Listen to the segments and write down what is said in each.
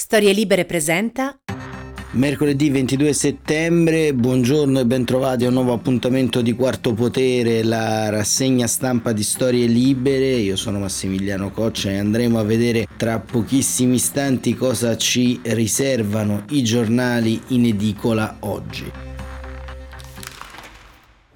Storie Libere presenta Mercoledì 22 settembre, buongiorno e bentrovati a un nuovo appuntamento di Quarto Potere, la rassegna stampa di Storie Libere. Io sono Massimiliano Coccia e andremo a vedere tra pochissimi istanti cosa ci riservano i giornali in edicola oggi.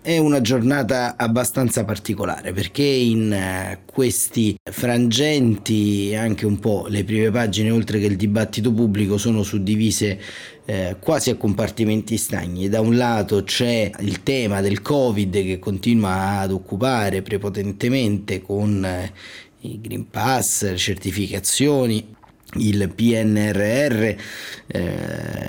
È una giornata abbastanza particolare perché in eh, questi frangenti anche un po' le prime pagine oltre che il dibattito pubblico sono suddivise eh, quasi a compartimenti stagni. Da un lato c'è il tema del Covid che continua ad occupare prepotentemente con eh, i Green Pass, le certificazioni il PNRR eh,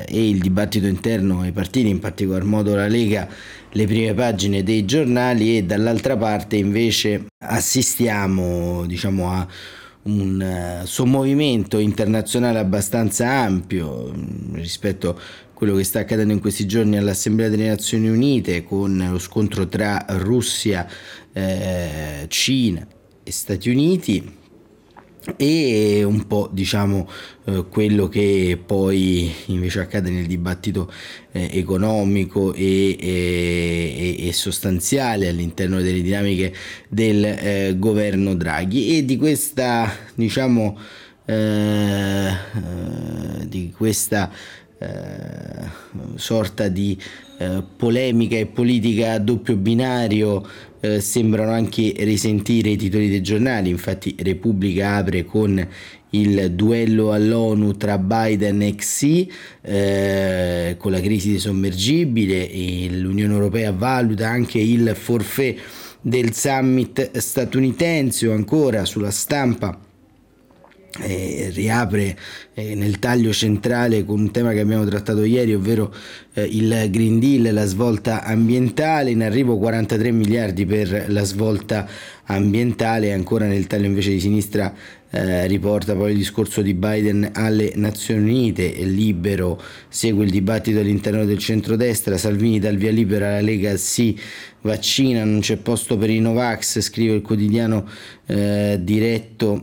e il dibattito interno ai partiti, in particolar modo la Lega, le prime pagine dei giornali e dall'altra parte invece assistiamo diciamo a un uh, sommovimento internazionale abbastanza ampio mm, rispetto a quello che sta accadendo in questi giorni all'Assemblea delle Nazioni Unite con lo scontro tra Russia, eh, Cina e Stati Uniti e un po' diciamo eh, quello che poi invece accade nel dibattito eh, economico e, e, e, sostanziale all'interno delle dinamiche del eh, governo Draghi. E di questa diciamo eh, eh, di questa eh, sorta di polemica e politica a doppio binario eh, sembrano anche risentire i titoli dei giornali, infatti Repubblica apre con il duello all'ONU tra Biden e Xi eh, con la crisi dei sommergibili e l'Unione Europea valuta anche il forfait del summit statunitense o ancora sulla stampa eh, riapre eh, nel taglio centrale con un tema che abbiamo trattato ieri, ovvero eh, il Green Deal, la svolta ambientale, in arrivo 43 miliardi per la svolta ambientale, ancora nel taglio invece di sinistra eh, riporta poi il discorso di Biden alle Nazioni Unite, libero segue il dibattito all'interno del centrodestra, Salvini dal via libera alla Lega si vaccina, non c'è posto per i Novax, scrive il quotidiano eh, diretto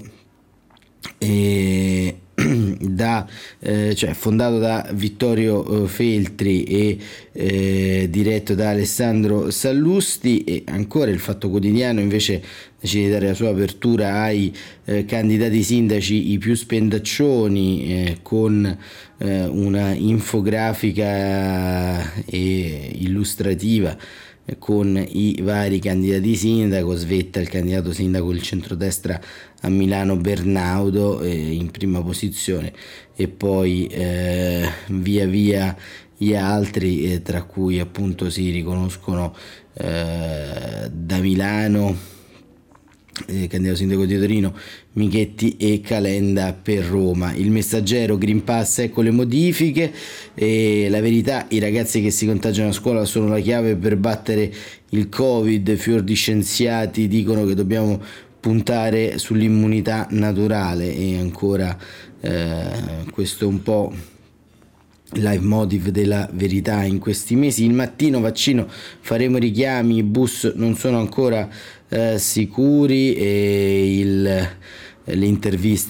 e da, eh, cioè fondato da Vittorio eh, Feltri e eh, diretto da Alessandro Sallusti e ancora il Fatto Quotidiano invece decide di dare la sua apertura ai eh, candidati sindaci i più spendaccioni eh, con eh, una infografica illustrativa con i vari candidati sindaco, Svetta il candidato sindaco del centrodestra a Milano Bernaudo eh, in prima posizione e poi eh, via via gli altri eh, tra cui appunto si riconoscono eh, da Milano eh, candidato sindaco di Torino, Michetti e Calenda per Roma. Il messaggero Green Pass, ecco le modifiche. E la verità, i ragazzi che si contagiano a scuola sono la chiave per battere il Covid. Fior di scienziati dicono che dobbiamo puntare sull'immunità naturale e ancora eh, questo è un po' live motive della verità in questi mesi. Il mattino vaccino faremo richiami, i bus non sono ancora eh, sicuri e il, le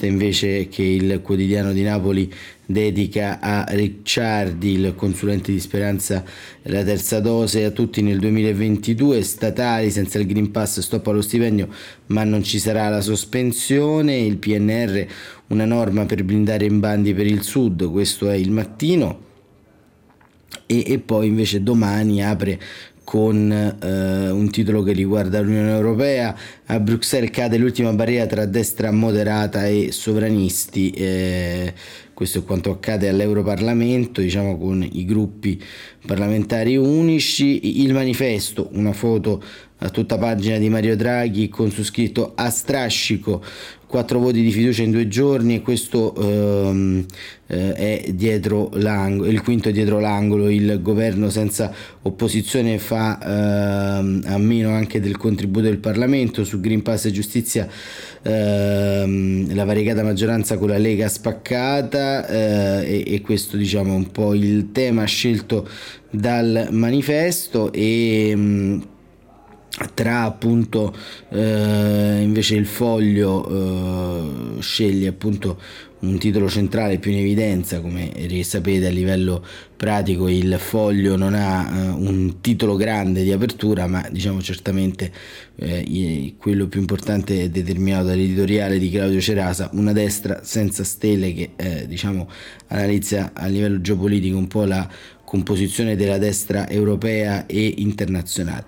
invece che il quotidiano di Napoli dedica a Ricciardi, il consulente di speranza la terza dose a tutti nel 2022, statali senza il Green Pass stop allo stipendio ma non ci sarà la sospensione, il PNR una norma per blindare in bandi per il sud, questo è il mattino e, e poi invece domani apre con eh, un titolo che riguarda l'Unione Europea. A Bruxelles cade l'ultima barriera tra destra moderata e sovranisti. Eh, questo è quanto accade all'Europarlamento, diciamo con i gruppi parlamentari unici. Il manifesto, una foto a tutta pagina di Mario Draghi con su scritto a strascico quattro voti di fiducia in due giorni e questo ehm, eh, è dietro l'angolo, il quinto è dietro l'angolo, il governo senza opposizione fa ehm, a meno anche del contributo del Parlamento. Su Green Pass e giustizia ehm, la variegata maggioranza con la Lega spaccata eh, e, e questo diciamo un po' il tema scelto dal manifesto. E mm, tra appunto eh, invece il foglio eh, sceglie appunto un titolo centrale più in evidenza come sapete a livello pratico il foglio non ha eh, un titolo grande di apertura ma diciamo certamente eh, quello più importante è determinato dall'editoriale di Claudio Cerasa una destra senza stelle che eh, diciamo analizza a livello geopolitico un po' la composizione della destra europea e internazionale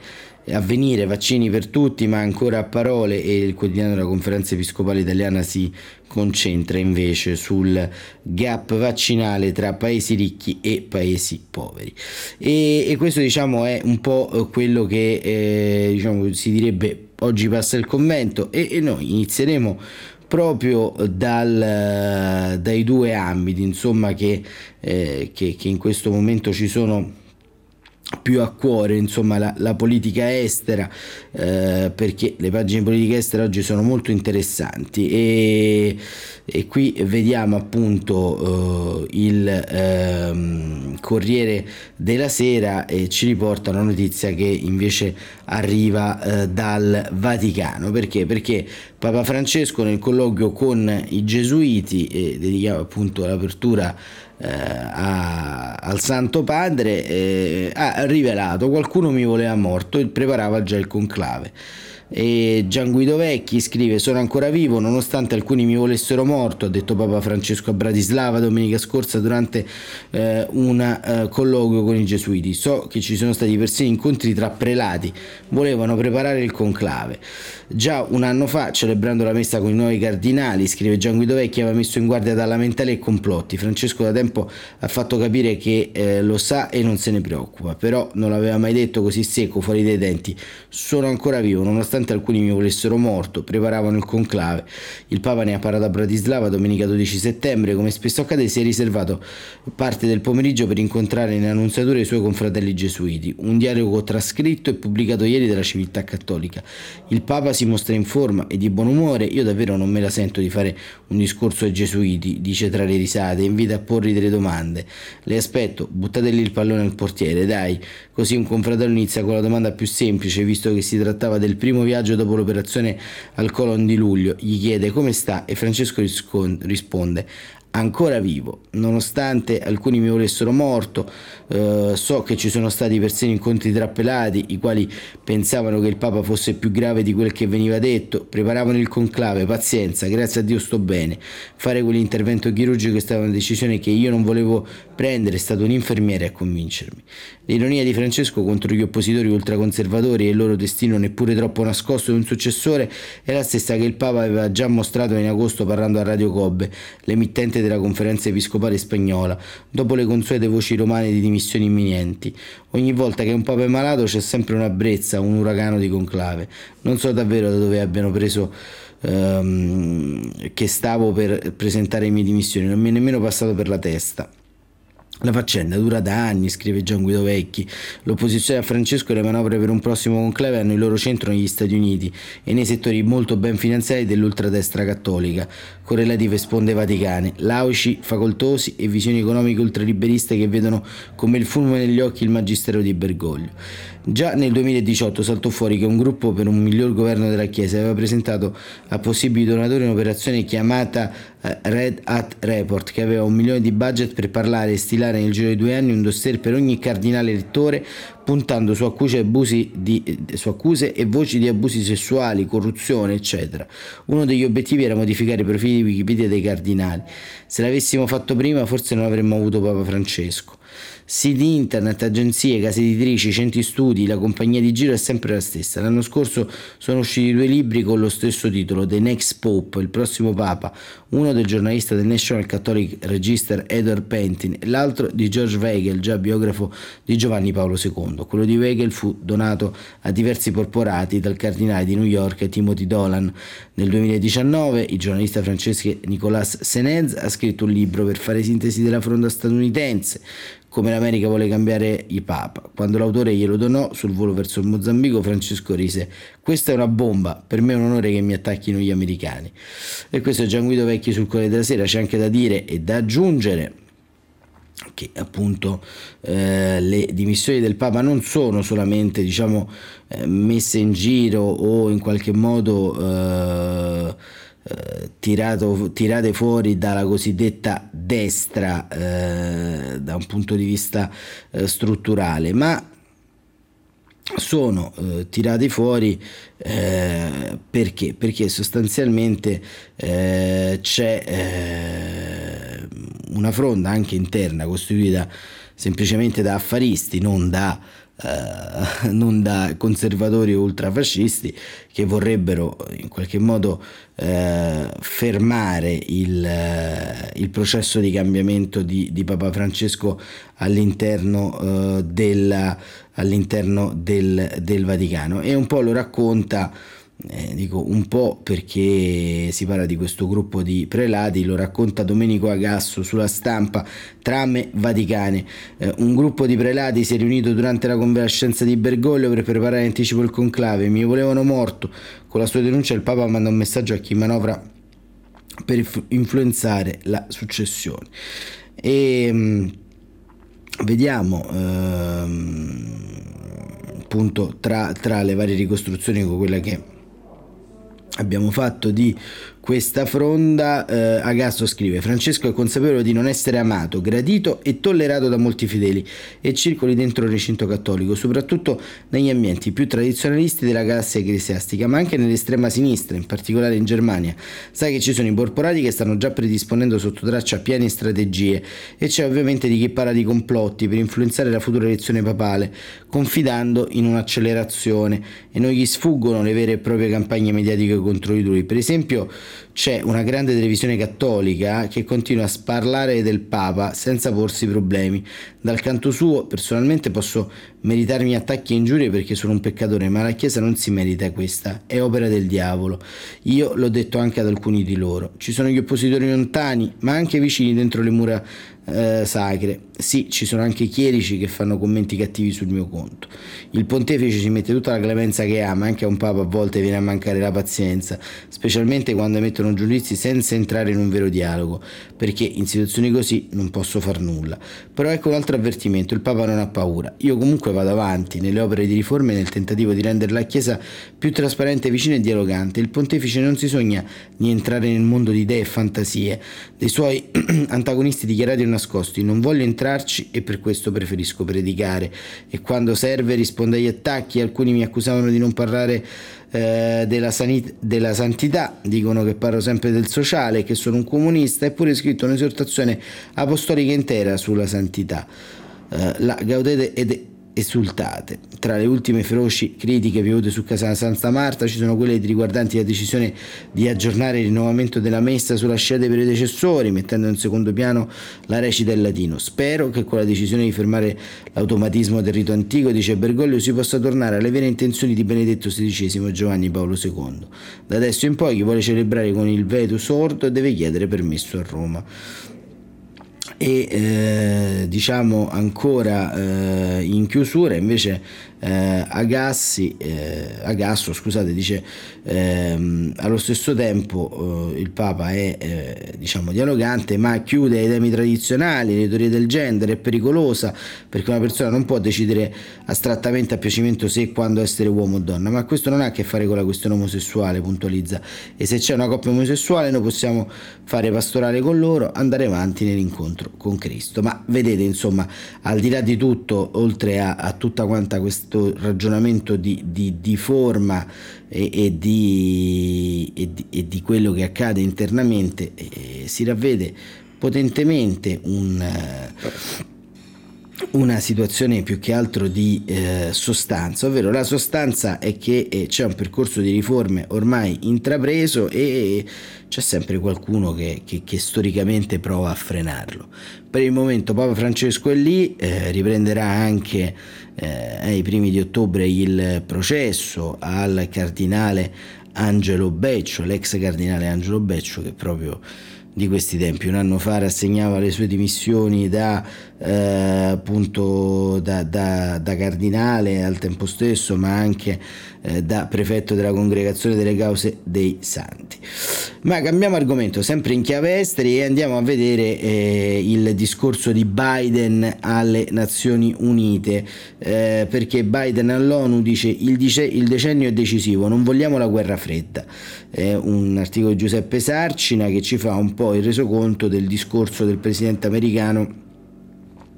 avvenire vaccini per tutti ma ancora a parole e il quotidiano della conferenza episcopale italiana si concentra invece sul gap vaccinale tra paesi ricchi e paesi poveri. E, e questo diciamo è un po' quello che eh, diciamo, si direbbe oggi passa il commento e, e noi inizieremo proprio dal, dai due ambiti insomma che, eh, che, che in questo momento ci sono più a cuore insomma la, la politica estera eh, perché le pagine di politica estera oggi sono molto interessanti e, e qui vediamo appunto eh, il eh, Corriere della Sera e ci riporta una notizia che invece arriva eh, dal Vaticano perché? perché Papa Francesco nel colloquio con i gesuiti e dedichiamo appunto l'apertura a, al Santo Padre eh, ha rivelato qualcuno mi voleva morto e preparava già il conclave. E Gian Guido Vecchi scrive: Sono ancora vivo nonostante alcuni mi volessero morto, ha detto Papa Francesco a Bratislava domenica scorsa durante eh, un eh, colloquio con i gesuiti. So che ci sono stati persino incontri tra prelati, volevano preparare il conclave. Già un anno fa, celebrando la messa con i nuovi cardinali, scrive Gian Guido Vecchi, aveva messo in guardia da lamentele e complotti. Francesco da tempo ha fatto capire che eh, lo sa e non se ne preoccupa, però non l'aveva mai detto così secco, fuori dai denti. Sono ancora vivo, nonostante alcuni mi volessero morto, preparavano il conclave. Il Papa ne ha parlato a Bratislava domenica 12 settembre, come spesso accade si è riservato parte del pomeriggio per incontrare in annunziatura i suoi confratelli gesuiti. Un dialogo trascritto e pubblicato ieri dalla civiltà cattolica. Il Papa si mostra in forma e di buon umore, io davvero non me la sento di fare un discorso ai gesuiti, dice tra le risate, invita a porri delle domande. Le aspetto, buttateli il pallone al portiere, dai. Così un confratello inizia con la domanda più semplice, visto che si trattava del primo viaggio dopo l'operazione al colon di luglio. Gli chiede come sta e Francesco risponde ancora vivo, nonostante alcuni mi volessero morto, eh, so che ci sono stati persino incontri tra pelati, i quali pensavano che il Papa fosse più grave di quel che veniva detto, preparavano il conclave, pazienza, grazie a Dio sto bene, fare quell'intervento chirurgico è stata una decisione che io non volevo prendere, è stato un infermiere a convincermi. L'ironia di Francesco contro gli oppositori ultraconservatori e il loro destino neppure troppo nascosto di un successore è la stessa che il Papa aveva già mostrato in agosto parlando a Radio Cobbe, l'emittente della conferenza episcopale spagnola, dopo le consuete voci romane di dimissioni imminenti. Ogni volta che un papa è malato c'è sempre una brezza, un uragano di conclave. Non so davvero da dove abbiano preso ehm, che stavo per presentare le mie dimissioni, non mi è nemmeno passato per la testa. La faccenda dura da anni, scrive Gian Guido Vecchi. L'opposizione a Francesco e le manovre per un prossimo conclave hanno il loro centro negli Stati Uniti e nei settori molto ben finanziati dell'ultradestra cattolica, con relative sponde vaticane, laici, facoltosi e visioni economiche ultraliberiste che vedono come il fumo negli occhi il magistero di Bergoglio. Già nel 2018 saltò fuori che un gruppo per un miglior governo della Chiesa aveva presentato a possibili donatori un'operazione chiamata eh, Red Hat Report che aveva un milione di budget per parlare e stilare nel giro di due anni un dossier per ogni cardinale elettore puntando su accuse, di, su accuse, e voci di abusi sessuali, corruzione, eccetera. Uno degli obiettivi era modificare i profili di Wikipedia dei cardinali. Se l'avessimo fatto prima forse non avremmo avuto Papa Francesco. Siti internet, agenzie, case editrici, centri studi, la compagnia di giro è sempre la stessa. L'anno scorso sono usciti due libri con lo stesso titolo, The Next Pope, il prossimo Papa, uno del giornalista del National Catholic Register Edward Pentin e l'altro di George Weigel, già biografo di Giovanni Paolo II. Quello di Weigel fu donato a diversi porporati dal cardinale di New York Timothy Dolan. Nel 2019 il giornalista francese Nicolas Senez ha scritto un libro per fare sintesi della fronda statunitense come l'America vuole cambiare i Papa. Quando l'autore glielo donò sul volo verso il Mozambico, Francesco rise: Questa è una bomba, per me è un onore che mi attacchino gli americani. E questo è Gian Guido Vecchi sul Corriere della Sera. C'è anche da dire e da aggiungere che appunto eh, le dimissioni del Papa non sono solamente diciamo eh, messe in giro o in qualche modo eh, eh, tirato, tirate fuori dalla cosiddetta destra eh, da un punto di vista eh, strutturale, ma sono eh, tirati fuori eh, perché? Perché sostanzialmente eh, c'è una fronda anche interna costituita semplicemente da affaristi, non da eh, non da conservatori ultrafascisti che vorrebbero in qualche modo eh, fermare il, eh, il, processo di cambiamento di, di Papa Francesco all'interno, eh, della, all'interno del, del Vaticano. E un po' lo racconta eh, dico un po' perché si parla di questo gruppo di prelati, lo racconta Domenico Agasso sulla stampa, trame vaticane. Eh, un gruppo di prelati si è riunito durante la convalescenza di Bergoglio per preparare in anticipo il conclave, mi volevano morto. Con la sua denuncia il Papa manda un messaggio a chi manovra per influenzare la successione. E mh, vediamo ehm, appunto tra, tra le varie ricostruzioni con quella che abbiamo fatto di questa fronda, eh, Agasso scrive: Francesco è consapevole di non essere amato, gradito e tollerato da molti fedeli e circoli dentro il recinto cattolico, soprattutto negli ambienti più tradizionalisti della galassia ecclesiastica, ma anche nell'estrema sinistra, in particolare in Germania. Sai che ci sono i borporati che stanno già predisponendo sotto traccia piani e strategie, e c'è ovviamente di chi parla di complotti per influenzare la futura elezione papale, confidando in un'accelerazione, e non gli sfuggono le vere e proprie campagne mediatiche contro di lui. Per esempio, c'è una grande televisione cattolica che continua a sparlare del Papa senza porsi problemi. Dal canto suo, personalmente posso meritarmi attacchi e ingiurie perché sono un peccatore, ma la Chiesa non si merita questa, è opera del diavolo. Io l'ho detto anche ad alcuni di loro. Ci sono gli oppositori lontani, ma anche vicini dentro le mura eh, sacre. Sì, ci sono anche chierici che fanno commenti cattivi sul mio conto. Il pontefice ci mette tutta la clemenza che ha, ma anche a un papa a volte viene a mancare la pazienza, specialmente quando emettono giudizi senza entrare in un vero dialogo, perché in situazioni così non posso far nulla. Però ecco un altro avvertimento, il papa non ha paura. Io comunque vado avanti nelle opere di riforme nel tentativo di rendere la Chiesa più trasparente, vicina e dialogante. Il pontefice non si sogna di entrare nel mondo di idee e fantasie dei suoi antagonisti dichiarati una nascosti, non voglio entrarci e per questo preferisco predicare. E quando serve rispondo agli attacchi, alcuni mi accusavano di non parlare eh, della, sanit- della, santità, dicono che parlo sempre del sociale, che sono un comunista, eppure scritto un'esortazione apostolica intera sulla santità. Eh, la gaudete ed esultate. Tra le ultime feroci critiche piovute su Casa Santa Marta ci sono quelle riguardanti la decisione di aggiornare il rinnovamento della messa sulla scia dei predecessori, mettendo in secondo piano la recita in latino. Spero che con la decisione di fermare l'automatismo del rito antico, dice Bergoglio, si possa tornare alle vere intenzioni di Benedetto XVI e Giovanni Paolo II. Da adesso in poi chi vuole celebrare con il veto sordo deve chiedere permesso a Roma. E eh, diciamo ancora eh, in chiusura invece eh, Agassi, eh, Agasso scusate, dice ehm, allo stesso tempo eh, il Papa è eh, diciamo dialogante ma chiude ai temi tradizionali, le teorie del genere, è pericolosa perché una persona non può decidere astrattamente a piacimento se e quando essere uomo o donna, ma questo non ha a che fare con la questione omosessuale, puntualizza, e se c'è una coppia omosessuale noi possiamo fare pastorale con loro, andare avanti nell'incontro con Cristo. Ma vedete insomma, al di là di tutto, oltre a, a tutta quanta questa questo ragionamento di, di, di forma e, e, di, e, e, di, quello che accade internamente eh, si ravvede potentemente un, eh, una situazione più che altro di eh, sostanza, ovvero la sostanza è che eh, c'è un percorso di riforme ormai intrapreso e c'è sempre qualcuno che, che, che, storicamente prova a frenarlo. Per il momento Papa Francesco è lì, eh, riprenderà anche eh, ai primi di ottobre il processo al cardinale Angelo Beccio, l'ex cardinale Angelo Beccio che proprio di questi tempi. Un anno fa rassegnava le sue dimissioni da, eh, appunto, da, da, da, cardinale al tempo stesso, ma anche eh, da prefetto della congregazione delle cause dei santi. Ma cambiamo argomento, sempre in chiave esteri, e andiamo a vedere eh, il discorso di Biden alle Nazioni Unite, eh, perché Biden all'ONU dice il, dice il decennio è decisivo, non vogliamo la guerra fredda. È un articolo di Giuseppe Sarcina che ci fa un po' il resoconto del discorso del presidente americano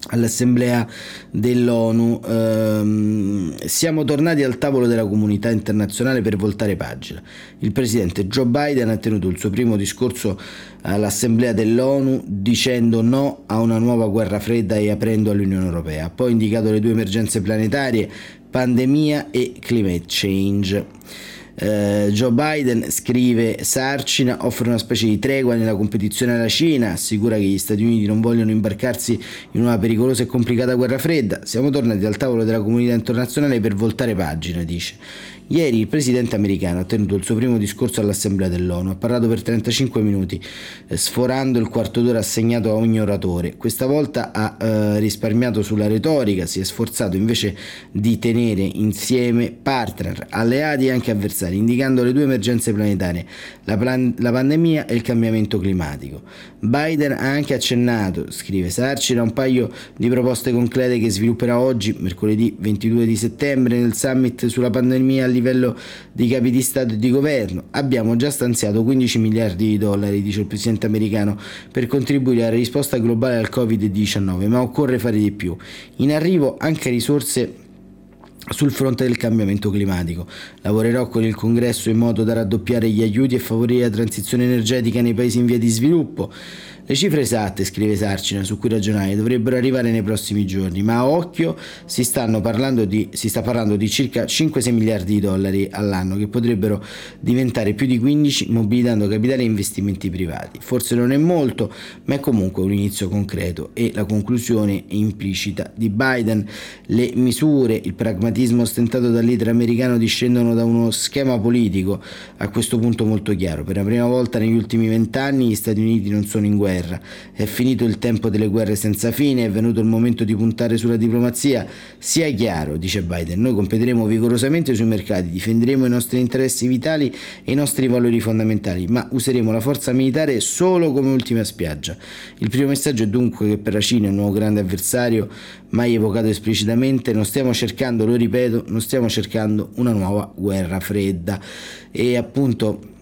all'assemblea dell'ONU ehm, siamo tornati al tavolo della comunità internazionale per voltare pagina. Il presidente Joe Biden ha tenuto il suo primo discorso all'assemblea dell'ONU dicendo no a una nuova guerra fredda e aprendo all'Unione Europea. Ha poi indicato le due emergenze planetarie, pandemia e climate change. Eh, Joe Biden, scrive Sarcina, offre una specie di tregua nella competizione alla Cina, assicura che gli Stati Uniti non vogliono imbarcarsi in una pericolosa e complicata guerra fredda. Siamo tornati al tavolo della comunità internazionale per voltare pagina, dice. Ieri il presidente americano ha tenuto il suo primo discorso all'Assemblea dell'ONU, ha parlato per 35 minuti, eh, sforando il quarto d'ora assegnato a ogni oratore. Questa volta ha eh, risparmiato sulla retorica, si è sforzato invece di tenere insieme partner, alleati e anche avversari, indicando le due emergenze planetarie, la, plan- la pandemia e il cambiamento climatico. Biden ha anche accennato, scrive Sarcina, un paio di proposte concrete che svilupperà oggi, mercoledì 22 di settembre, nel summit sulla pandemia livello di capi di Stato e di governo. Abbiamo già stanziato 15 miliardi di dollari, dice il presidente americano, per contribuire alla risposta globale al Covid-19, ma occorre fare di più. In arrivo anche risorse sul fronte del cambiamento climatico. Lavorerò con il Congresso in modo da raddoppiare gli aiuti e favorire la transizione energetica nei paesi in via di sviluppo. Le cifre esatte, scrive Sarcina, su cui ragionare, dovrebbero arrivare nei prossimi giorni, ma a occhio si, di, si sta parlando di circa 5-6 miliardi di dollari all'anno che potrebbero diventare più di 15 mobilitando capitali e investimenti privati. Forse non è molto, ma è comunque un inizio concreto e la conclusione implicita di Biden. Le misure, il pragmatismo ostentato dal leader americano discendono da uno schema politico a questo punto molto chiaro. Per la prima volta negli ultimi vent'anni gli Stati Uniti non sono in guerra guerra. È finito il tempo delle guerre senza fine, è venuto il momento di puntare sulla diplomazia. Sia chiaro, dice Biden, noi competeremo vigorosamente sui mercati, difenderemo i nostri interessi vitali e i nostri valori fondamentali, ma useremo la forza militare solo come ultima spiaggia. Il primo messaggio è dunque che per la Cina, un nuovo grande avversario, mai evocato esplicitamente, non stiamo cercando, lo ripeto, non stiamo cercando una nuova guerra fredda. E appunto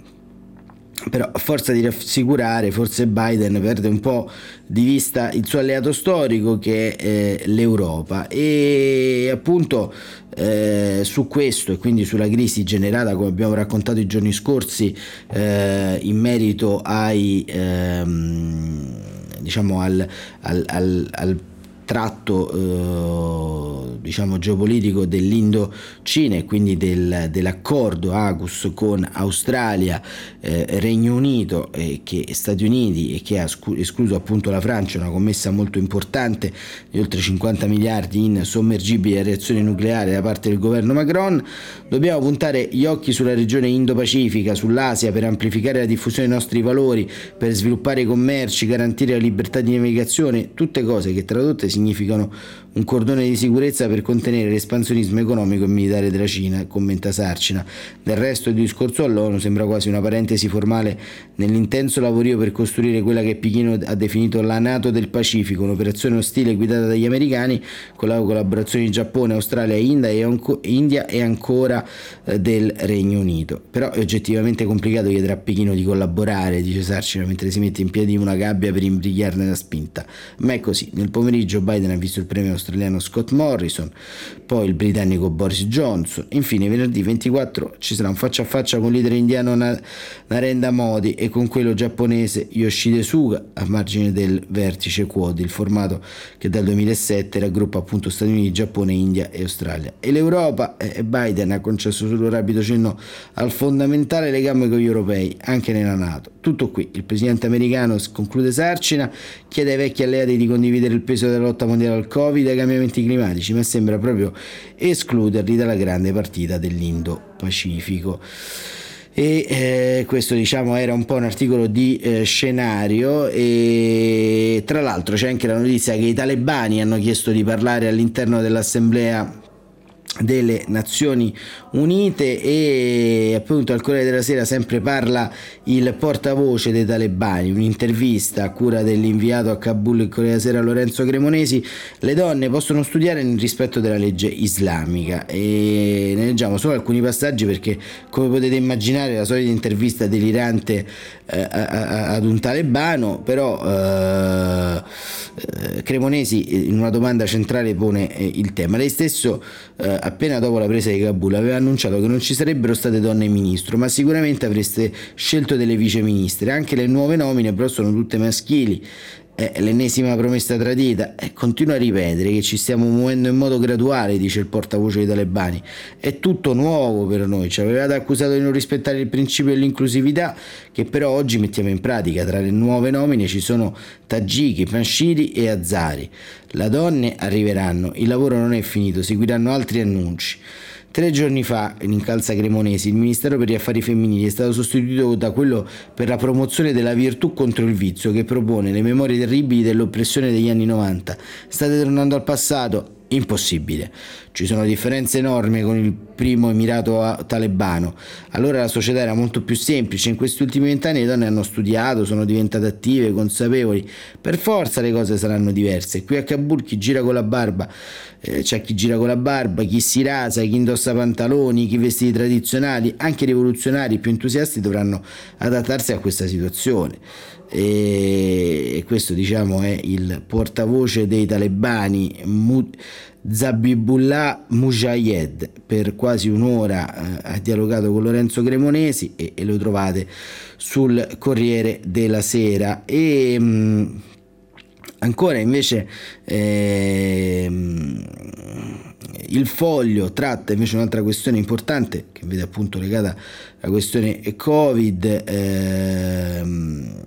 però a forza di rassicurare forse Biden perde un po' di vista il suo alleato storico che è eh, l'Europa. E appunto eh, su questo e quindi sulla crisi generata come abbiamo raccontato i giorni scorsi eh, in merito ai ehm, diciamo al, al, al, al tratto eh, diciamo geopolitico dell'Indo-Cina e quindi del, dell'accordo AGUS con Australia, eh, Regno Unito e che, Stati Uniti e che ha escluso appunto la Francia, una commessa molto importante di oltre 50 miliardi in sommergibili a reazione nucleare da parte del governo Macron, dobbiamo puntare gli occhi sulla regione Indo-Pacifica, sull'Asia per amplificare la diffusione dei nostri valori, per sviluppare i commerci, garantire la libertà di navigazione, tutte cose che tradotte significano un cordone di sicurezza per contenere l'espansionismo economico e militare della Cina, commenta Sarcina. Del resto il discorso all'ONU sembra quasi una parentesi formale nell'intenso lavorio per costruire quella che Pechino ha definito la Nato del Pacifico, un'operazione ostile guidata dagli americani con la collaborazione di Giappone, Australia, India e ancora eh, del Regno Unito. Però è oggettivamente complicato chiedere a Pechino di collaborare, dice Sarcina, mentre si mette in piedi una gabbia per imbrigliarne la spinta. Ma è così. Nel pomeriggio Biden ha visto il premio australiano Scott Morrison, poi il britannico Boris Johnson. Infine, venerdì 24 ci sarà un faccia a faccia con il leader indiano Narendra Modi e con quello giapponese Yoshide Suga a margine del vertice Quad, il formato che dal 2007 raggruppa appunto Stati Uniti, Giappone, India e Australia. E l'Europa, e Biden ha concesso solo rapido cenno al fondamentale legame con gli europei, anche nella Nato. Tutto qui, il presidente americano conclude Sarcina, chiede ai vecchi alleati di condividere il peso della lotta mondiale al Covid e ai cambiamenti climatici, ma sembra proprio escluderli dalla grande partita dell'Indo-Pacifico. E eh, questo diciamo era un po' un articolo di eh, scenario e tra l'altro c'è anche la notizia che i talebani hanno chiesto di parlare all'interno dell'assemblea delle Nazioni Unite e appunto al Corriere della Sera sempre parla il portavoce dei talebani, un'intervista a cura dell'inviato a Kabul il Corriere della Sera Lorenzo Cremonesi, le donne possono studiare nel rispetto della legge islamica. E ne leggiamo solo alcuni passaggi perché come potete immaginare la solita intervista delirante eh, ad un talebano, però eh, eh, Cremonesi in una domanda centrale pone eh, il tema, lei stesso eh, appena dopo la presa di Kabul aveva annunciato che non ci sarebbero state donne ministro, ma sicuramente avreste scelto delle viceministre. Anche le nuove nomine però sono tutte maschili è l'ennesima promessa tradita e continua a ripetere che ci stiamo muovendo in modo graduale, dice il portavoce dei talebani. È tutto nuovo per noi, ci avevate accusato di non rispettare il principio dell'inclusività che però oggi mettiamo in pratica. Tra le nuove nomine ci sono Tagiki, Panshiri e Azari. Le donne arriveranno, il lavoro non è finito, seguiranno altri annunci. Tre giorni fa, in Incalza Cremonesi, il Ministero per gli Affari Femminili è stato sostituito da quello per la promozione della virtù contro il vizio, che propone le memorie terribili dell'oppressione degli anni 90. State tornando al passato? Impossibile. Ci sono differenze enormi con il primo emirato talebano. Allora la società era molto più semplice. In questi ultimi vent'anni le donne hanno studiato, sono diventate attive, consapevoli. Per forza le cose saranno diverse. Qui a Kabul chi gira con la barba, eh, c'è chi gira con la barba, chi si rasa, chi indossa pantaloni, chi vestiti tradizionali, anche i rivoluzionari più entusiasti dovranno adattarsi a questa situazione. E questo diciamo è il portavoce dei talebani Zabibullah Mujayed per quasi un'ora eh, ha dialogato con Lorenzo Cremonesi e, e, lo trovate sul Corriere della Sera. E mh, mm, ancora invece eh, il foglio tratta invece un'altra questione importante che vede appunto legata alla questione Covid ehm,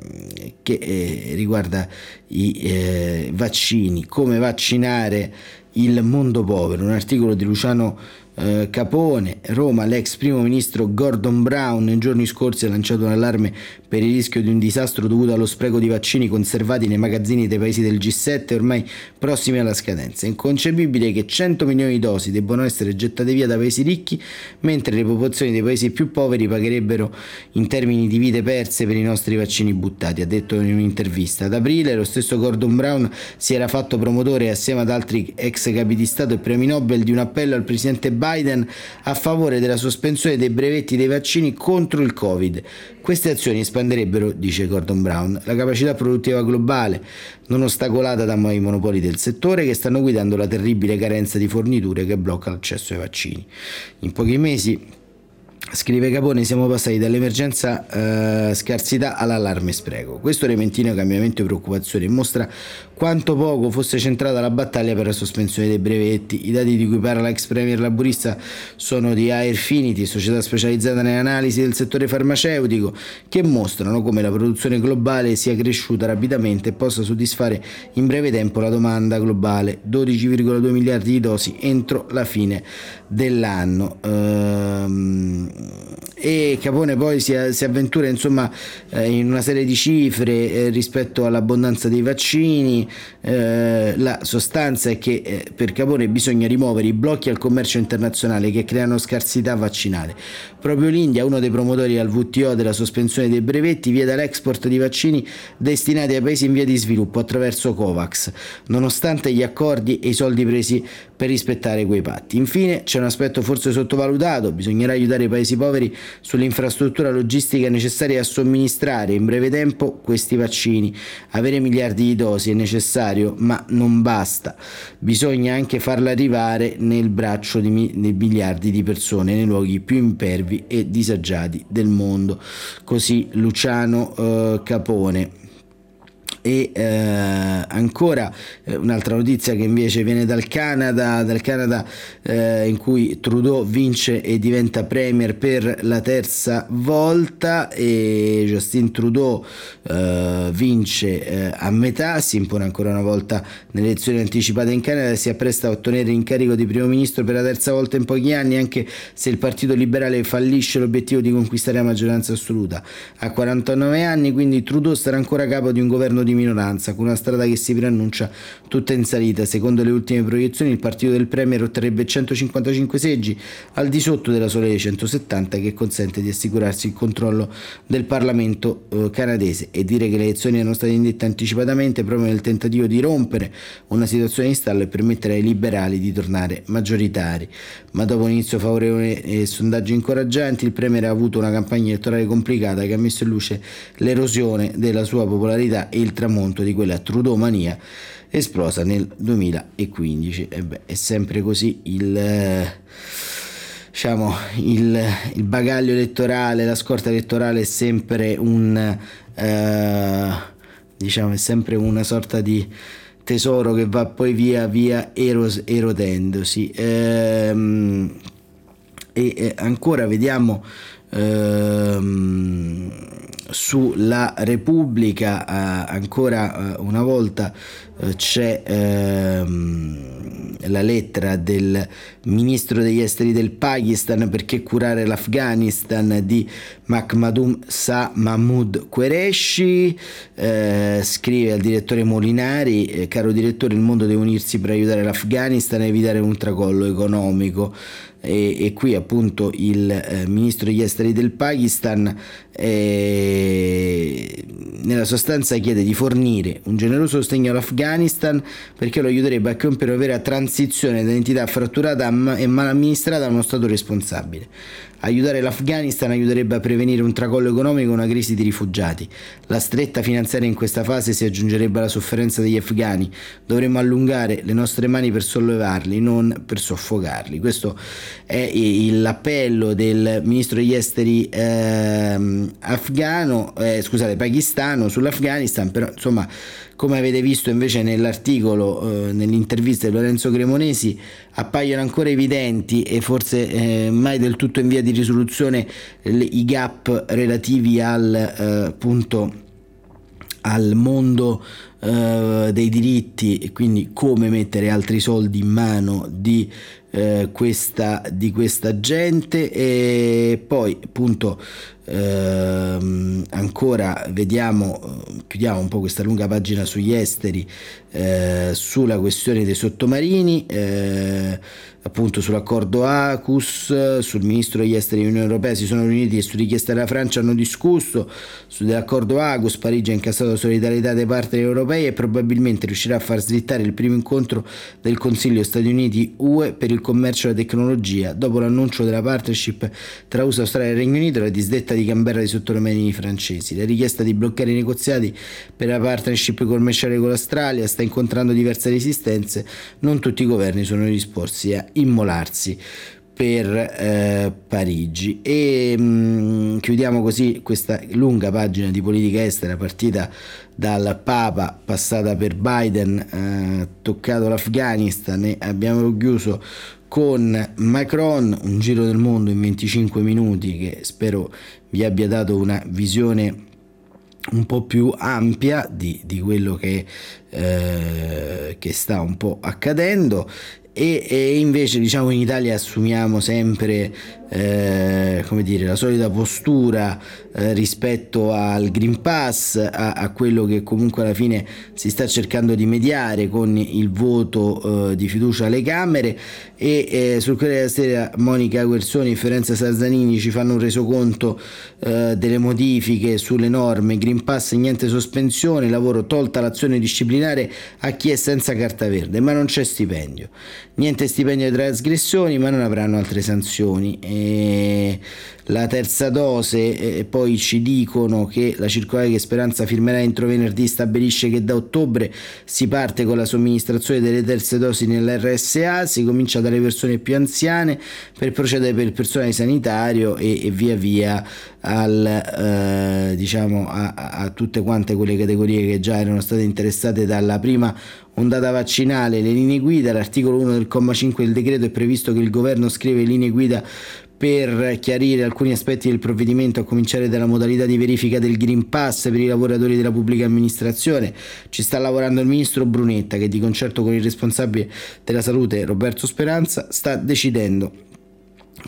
che eh, riguarda i eh, vaccini, come vaccinare il mondo povero, un articolo di Luciano eh, Capone, Roma, l'ex primo ministro Gordon Brown nei giorni scorsi ha lanciato un allarme per il rischio di un disastro dovuto allo spreco di vaccini conservati nei magazzini dei paesi del G7 ormai prossimi alla scadenza. È inconcepibile che 100 milioni di dosi debbano essere gettate via da paesi ricchi, mentre le popolazioni dei paesi più poveri pagherebbero in termini di vite perse per i nostri vaccini buttati, ha detto in un'intervista. Ad aprile lo stesso Gordon Brown si era fatto promotore assieme ad altri ex capi di Stato e premi Nobel di un appello al presidente Biden Biden a favore della sospensione dei brevetti dei vaccini contro il Covid. Queste azioni espanderebbero, dice Gordon Brown, la capacità produttiva globale, non ostacolata da i monopoli del settore che stanno guidando la terribile carenza di forniture che blocca l'accesso ai vaccini. In pochi mesi Scrive Capone, siamo passati dall'emergenza eh, scarsità all'allarme spreco. Questo repentino cambiamento e preoccupazione mostra quanto poco fosse centrata la battaglia per la sospensione dei brevetti. I dati di cui parla l'ex premier laburista sono di Airfinity, società specializzata nell'analisi del settore farmaceutico, che mostrano come la produzione globale sia cresciuta rapidamente e possa soddisfare in breve tempo la domanda globale, 12,2 miliardi di dosi entro la fine dell'anno. Ehm, e Capone poi si, avventura insomma eh, in una serie di cifre eh, rispetto all'abbondanza dei vaccini. Eh, la sostanza è che per Capone bisogna rimuovere i blocchi al commercio internazionale che creano scarsità vaccinale. Proprio l'India uno dei promotori al WTO della sospensione dei brevetti vieta l'export di vaccini destinati ai paesi in via di sviluppo attraverso Covax. Nonostante gli accordi e i soldi presi per rispettare quei patti infine c'è un aspetto forse sottovalutato bisognerà aiutare i paesi poveri sull'infrastruttura logistica necessaria a somministrare in breve tempo questi vaccini. Avere miliardi di dosi è necessario, ma non basta. Bisogna anche farla arrivare nel braccio di, miliardi di persone nei luoghi più impervi e disagiati del mondo. Così Luciano eh, Capone e eh, ancora eh, un'altra notizia che invece viene dal Canada, dal Canada eh, in cui Trudeau vince e diventa premier per la terza volta e Justin Trudeau eh, vince eh, a metà, si impone ancora una volta nelle elezioni anticipate in Canada e si appresta a ottenere l'incarico di primo ministro per la terza volta in pochi anni anche se il Partito Liberale fallisce l'obiettivo di conquistare la maggioranza assoluta. A 49 anni quindi Trudeau sarà ancora capo di un governo di minoranza, con una strada che si preannuncia tutta in salita. Secondo le ultime proiezioni, il partito del Premier otterrebbe 155 seggi, al di sotto della dei 170, che consente di assicurarsi il controllo del Parlamento eh, canadese. E dire che le elezioni erano state indette anticipatamente proprio nel tentativo di rompere una situazione in stallo e permettere ai liberali di tornare maggioritari. Ma dopo un inizio favorevole e sondaggi incoraggianti, il Premier ha avuto una campagna elettorale complicata che ha messo in luce l'erosione della sua popolarità e il tramonto di quella trudomania esplosa nel 2015. E beh, è sempre così il, diciamo, il, il, bagaglio elettorale, la scorta elettorale è sempre un eh, diciamo, è sempre una sorta di tesoro che va poi via via eros, erodendosi. Ehm, e ancora vediamo ehm, sulla Repubblica eh, ancora eh, una volta c'è ehm, la lettera del ministro degli esteri del Pakistan perché curare l'Afghanistan di Mahmadum Sa Mahmoud Qureshi. Eh, scrive al direttore Molinari eh, caro direttore il mondo deve unirsi per aiutare l'Afghanistan e evitare un tracollo economico. E, e qui appunto il eh, ministro degli esteri del Pakistan eh, nella sostanza chiede di fornire un generoso sostegno all'Afghanistan perché lo aiuterebbe a compiere una vera transizione da identità fratturata e mal amministrata a uno Stato responsabile. Aiutare l'Afghanistan aiuterebbe a prevenire un tracollo economico e una crisi di rifugiati. La stretta finanziaria in questa fase si aggiungerebbe alla sofferenza degli afghani. Dovremmo allungare le nostre mani per sollevarli, non per soffocarli. Questo è l'appello del ministro degli esteri eh, afghano, eh, scusate, pakistano sull'Afghanistan, però insomma come avete visto invece nell'articolo, eh, nell'intervista di Lorenzo Cremonesi, appaiono ancora evidenti e forse eh, mai del tutto in via di risoluzione le, i gap relativi al eh, appunto al mondo eh, dei diritti e quindi come mettere altri soldi in mano di, eh, questa, di questa gente. E poi appunto eh, ancora vediamo, chiudiamo un po' questa lunga pagina sugli esteri, eh, sulla questione dei sottomarini, eh, appunto sull'accordo ACUS, sul ministro degli esteri dell'Unione Europea si sono riuniti e su richiesta della Francia hanno discusso sull'accordo ACUS, Parigi ha incassato la solidarietà dei partner europei e probabilmente riuscirà a far slittare il primo incontro del Consiglio Stati Uniti-UE per il commercio e la tecnologia dopo l'annuncio della partnership tra USA, Australia e Regno Unito e la disdetta di Canberra dei sottomarini francesi. La richiesta di bloccare i negoziati per la partnership commerciale con l'Australia sta incontrando diverse resistenze, non tutti i governi sono disposti a immolarsi. per eh, Parigi. E mh, mm, chiudiamo così questa lunga pagina di politica estera partita dal Papa, passata per Biden, eh, toccato l'Afghanistan e abbiamo chiuso con Macron, un giro del mondo in 25 minuti che spero vi abbia dato una visione un po' più ampia di, di quello che, eh, che sta un po' accadendo e, e, invece diciamo in Italia assumiamo sempre eh, come dire, la solita postura eh, rispetto al Green Pass, a, a, quello che comunque alla fine si sta cercando di mediare con il voto eh, di fiducia alle Camere e eh, sul Corriere della Sera Monica Guersoni e Fiorenza Sarzanini ci fanno un resoconto eh, delle modifiche sulle norme Green Pass niente sospensione, lavoro tolta l'azione disciplinare a chi è senza carta verde, ma non c'è stipendio. Niente stipendio di trasgressioni, ma non avranno altre sanzioni. E la terza dose e poi ci dicono che la circolare che Speranza firmerà entro venerdì stabilisce che da ottobre si parte con la somministrazione delle terze dosi nell'RSA, si comincia dalle persone più anziane per procedere per il personale sanitario e, e via via al, eh, diciamo a, a tutte quante quelle categorie che già erano state interessate dalla prima ondata vaccinale, le linee guida, l'articolo 1 del comma 5 del decreto è previsto che il governo scrive linee guida per chiarire alcuni aspetti del provvedimento, a cominciare dalla modalità di verifica del Green Pass per i lavoratori della pubblica amministrazione. Ci sta lavorando il ministro Brunetta che di concerto con il responsabile della salute Roberto Speranza sta decidendo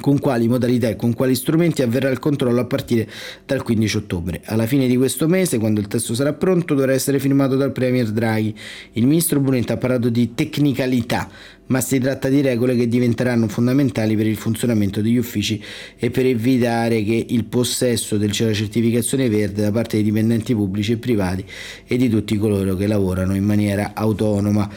con quali modalità e con quali strumenti avverrà il controllo a partire dal 15 ottobre. Alla fine di questo mese, quando il testo sarà pronto, dovrà essere firmato dal Premier Draghi. Il ministro Brunetta ha parlato di tecnicalità, ma si tratta di regole che diventeranno fondamentali per il funzionamento degli uffici e per evitare che il possesso del della certificazione verde da parte dei dipendenti pubblici e privati e di tutti coloro che lavorano in maniera autonoma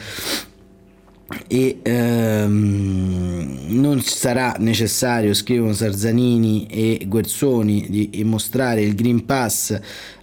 e ehm, non sarà necessario, scrivono Sarzanini e Guerzoni, di mostrare il Green Pass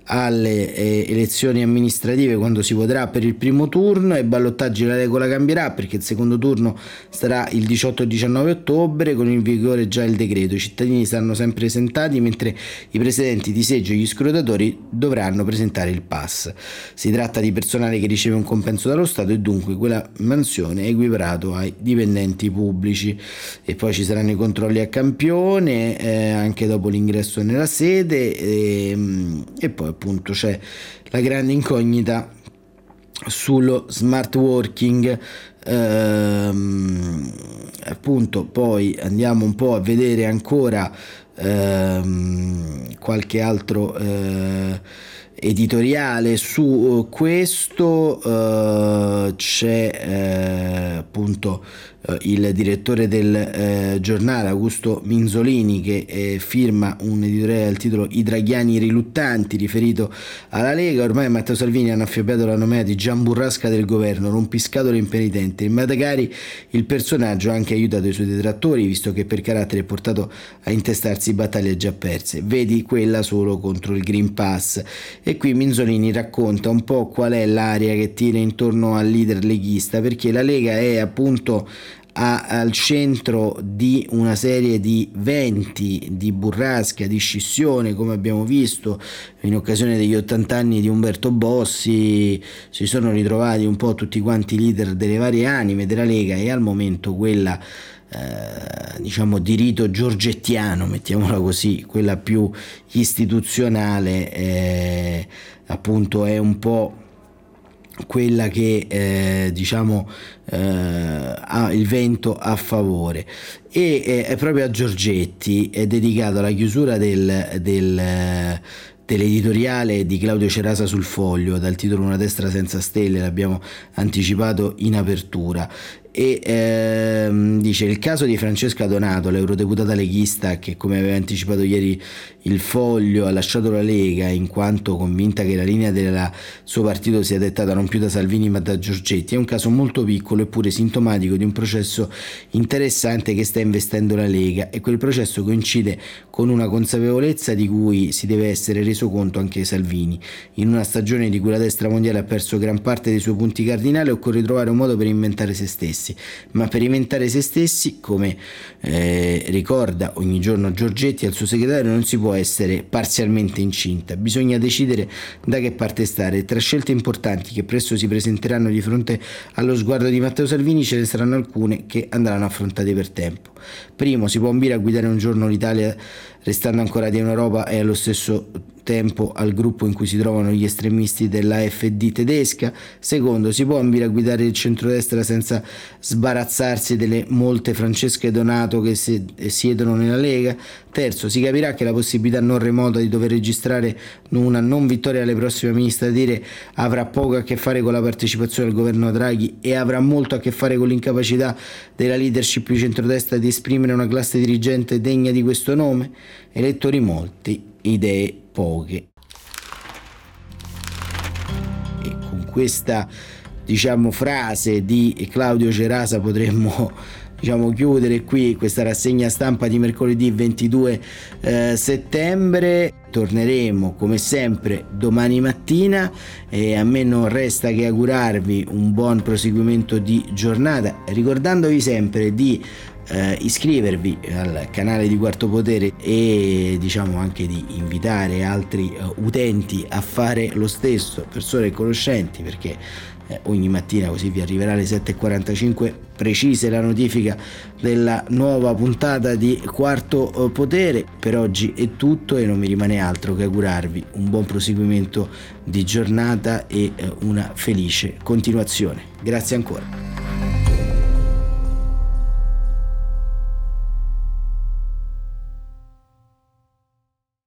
alle eh, elezioni amministrative quando si voterà per il primo turno e ballottaggi la regola cambierà perché il secondo turno sarà il 18 e 19 ottobre con in vigore già il decreto. I cittadini saranno sempre esentati mentre i presidenti di seggio e gli scrutatori dovranno presentare il pass. Si tratta di personale che riceve un compenso dallo Stato e dunque quella mansione è equiparato ai dipendenti pubblici e poi ci saranno i controlli a campione eh, anche dopo l'ingresso nella sede e, ehm, e poi appunto c'è la grande incognita sullo smart working. Ehm, appunto poi andiamo un po' a vedere ancora ehm, qualche altro eh, editoriale su questo. Eh, c'è eh, appunto eh, il direttore del eh, giornale Augusto Minzolini che eh, firma un editoriale dal titolo I draghiani riluttanti riferito alla Lega. Ormai Matteo Salvini hanno affibbiato la nomea di Gian Burrasca del governo rompiscatole impenitente in Madagari il personaggio ha anche aiutato i suoi detrattori visto che per carattere è portato a intestarsi battaglie già perse. Vedi quella solo contro il Green Pass. E qui Minzolini racconta un po' qual è l'area che tira intorno al leader leghista perché la Lega è appunto a, al centro di una serie di venti di burrasca, di scissione, come abbiamo visto in occasione degli 80 anni di Umberto Bossi, si sono ritrovati un po' tutti quanti i leader delle varie anime della Lega e al momento quella eh, diciamo di rito giorgettiano, mettiamola così, quella più istituzionale, eh, appunto è un po' quella che eh, diciamo eh, ha il vento a favore. E eh, è proprio a Giorgetti è dedicato alla chiusura del, del dell'editoriale di Claudio Cerasa sul foglio dal titolo Una destra senza stelle, l'abbiamo anticipato in apertura. E ehm, dice il caso di Francesca Donato, l'eurodeputata leghista che come aveva anticipato ieri il foglio ha lasciato la Lega in quanto convinta che la linea del suo partito sia dettata non più da Salvini ma da Giorgetti, è un caso molto piccolo eppure sintomatico di un processo interessante che sta investendo la Lega. E quel processo coincide con una consapevolezza di cui si deve essere reso conto anche Salvini. In una stagione di cui la destra mondiale ha perso gran parte dei suoi punti cardinali occorre trovare un modo per inventare se stessi, ma per inventare se stessi, come eh, ricorda ogni giorno Giorgetti al suo segretario, non si può essere parzialmente incinta, bisogna decidere da che parte stare. Tra scelte importanti che presto si presenteranno di fronte allo sguardo di Matteo Salvini ce ne saranno alcune che andranno affrontate per tempo. Primo, si può ambire a guidare un giorno l'Italia restando ancora di un'Europa e allo stesso tempo al gruppo in cui si trovano gli estremisti dell'AFD tedesca. Secondo, si può ambire a guidare il centrodestra senza sbarazzarsi delle molte Francesche Donato che siedono nella Lega. Terzo, si capirà che la possibilità non remota di dover registrare una non vittoria alle prossime amministrative avrà poco a che fare con la partecipazione al governo Draghi e avrà molto a che fare con l'incapacità della leadership di centrodestra di esprimere una classe dirigente degna di questo nome. Elettori molti, idee poche. E con questa diciamo, frase di Claudio Cerasa potremmo diciamo, chiudere qui questa rassegna stampa di mercoledì 22 eh, settembre. Torneremo come sempre domani mattina e a me non resta che augurarvi un buon proseguimento di giornata, ricordandovi sempre di eh, iscrivervi al canale di Quarto Potere e diciamo anche di invitare altri uh, utenti a fare lo stesso, persone conoscenti perché eh, ogni mattina così vi arriverà alle 7.45 precise la notifica della nuova puntata di Quarto eh, Potere. Per oggi è tutto e non mi rimane altro che augurarvi un buon proseguimento di giornata e eh, una felice continuazione. Grazie ancora.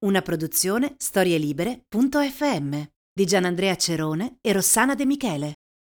Una produzione storielibere.fm di Gianandrea Cerone e Rossana De Michele.